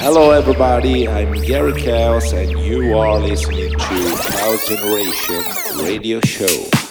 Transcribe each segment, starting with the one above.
Hello, everybody. I'm Gary Caos, and you are listening to Caos Generation Radio Show.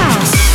house.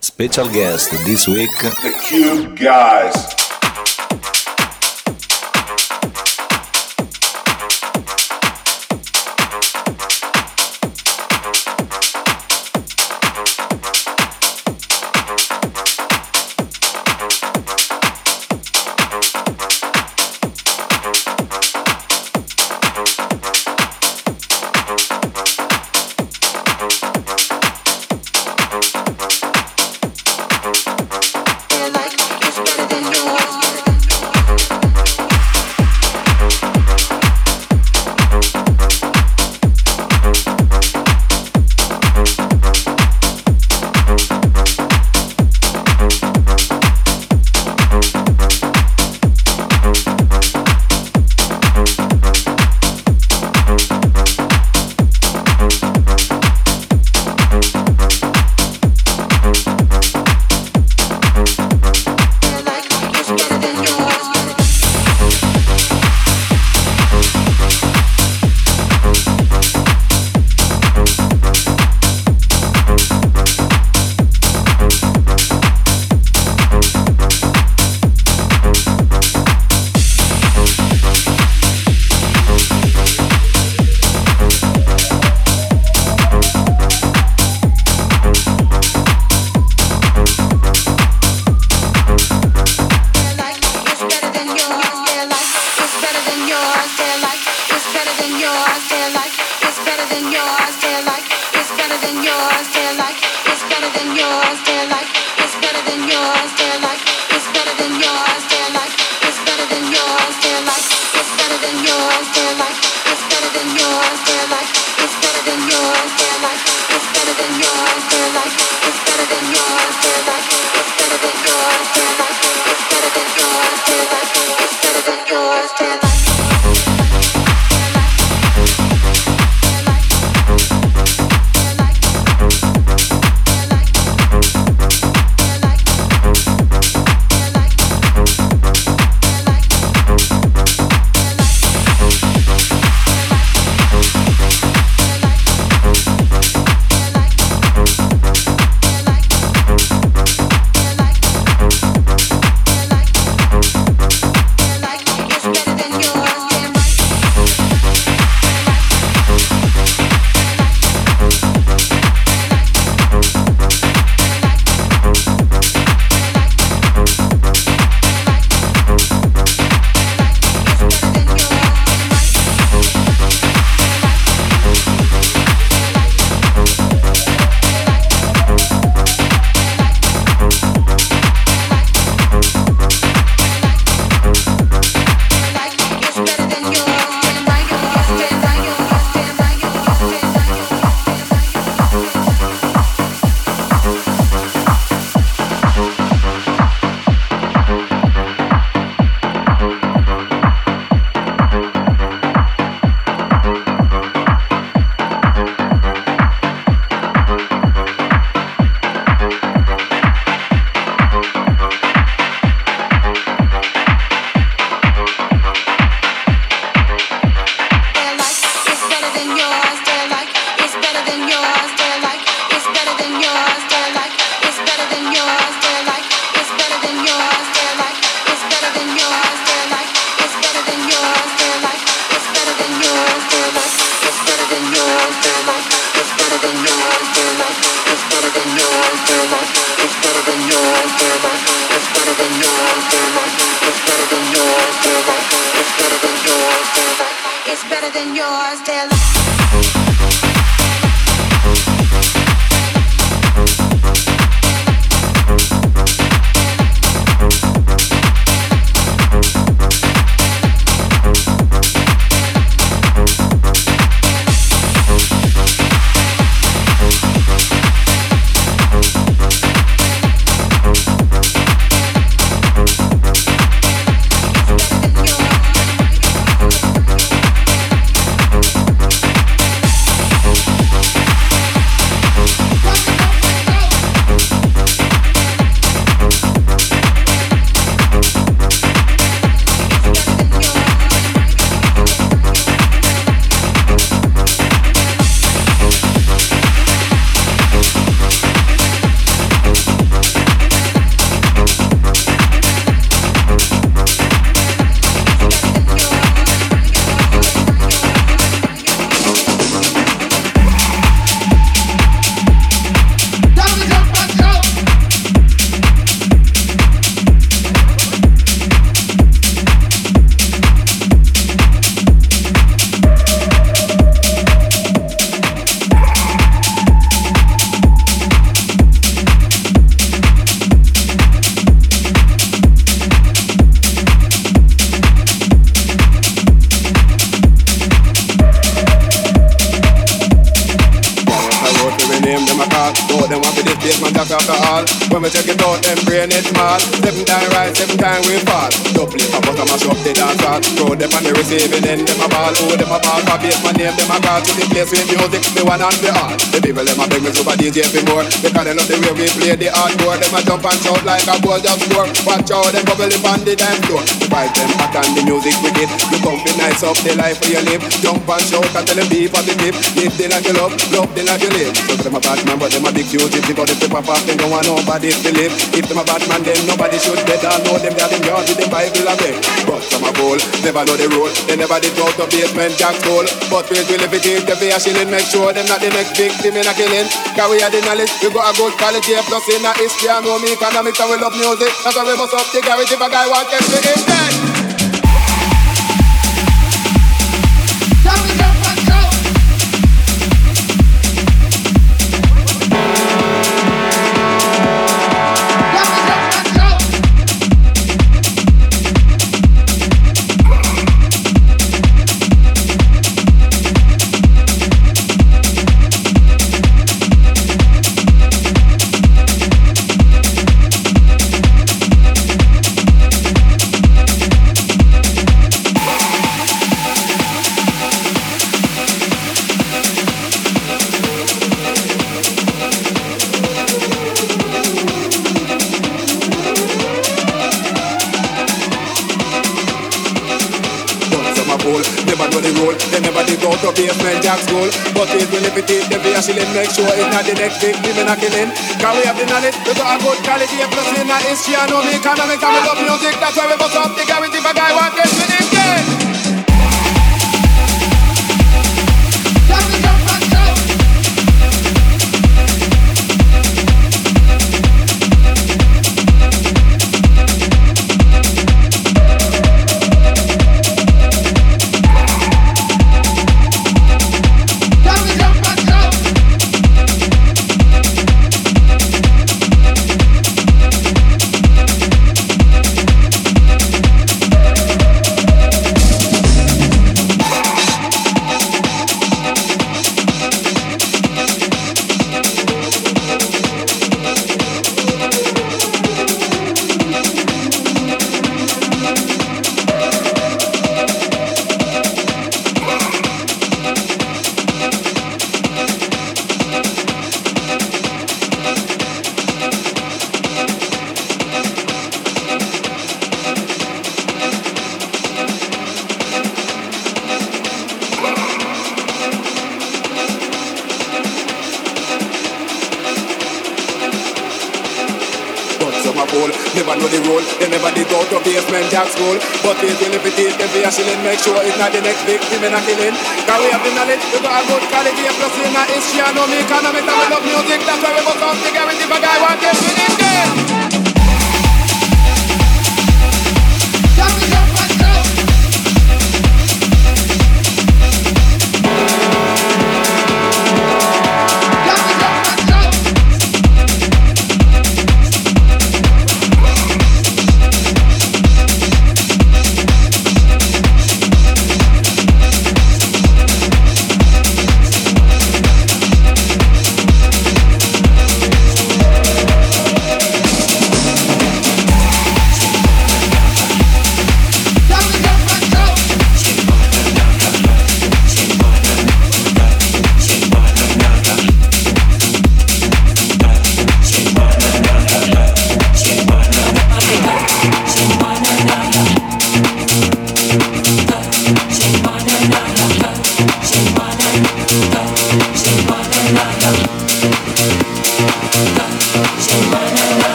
Special guest this week, The Cube Guys. This When we check it out, them brain it small. Seven time rise, seven time we fall. Double it, pop out, mash up the dance hall. Throw them on the receiving end, them a ball. Oh, them a ball, for basement name, them a call. To the place with music, the one and the all. The people them a beg me super DJ for more. Because they love the way we play the hardcore. Them a jump and shout like a ball just score. Watch out, them bubble up on the dance floor. The them hot and the music wicked. Come be nice up the life where you live. Jump and shout and tell them be positive. Live the life you love, love the life you live. So them a bad man, but them a big huge. If they pop, they don't want nobody to live. If them a bad man, then nobody should bet. I know them, they are them yard with them Bible and them. But some a bowl, never know the rule. They never did go to Basement Jaxx school. But we will if it is the fear shilling, make sure them not the next victim in a killing. Cause we are the knowledge, we got a good quality plus in a history. I know me economics and we love music. That's why we must up the garage if a guy wants to get me in dead. make sure it's not the next victim in a killing. Cause we have the knowledge, we got a good quality, plus in a history, I know me economics, we love music, that's why we bust up the garage if a guy want to get with not the next victim in a killing. Cause we have the knowledge, we got a good quality, plus in a history, I know me economics, and we love music, that's why we must the guarantee if a guy want to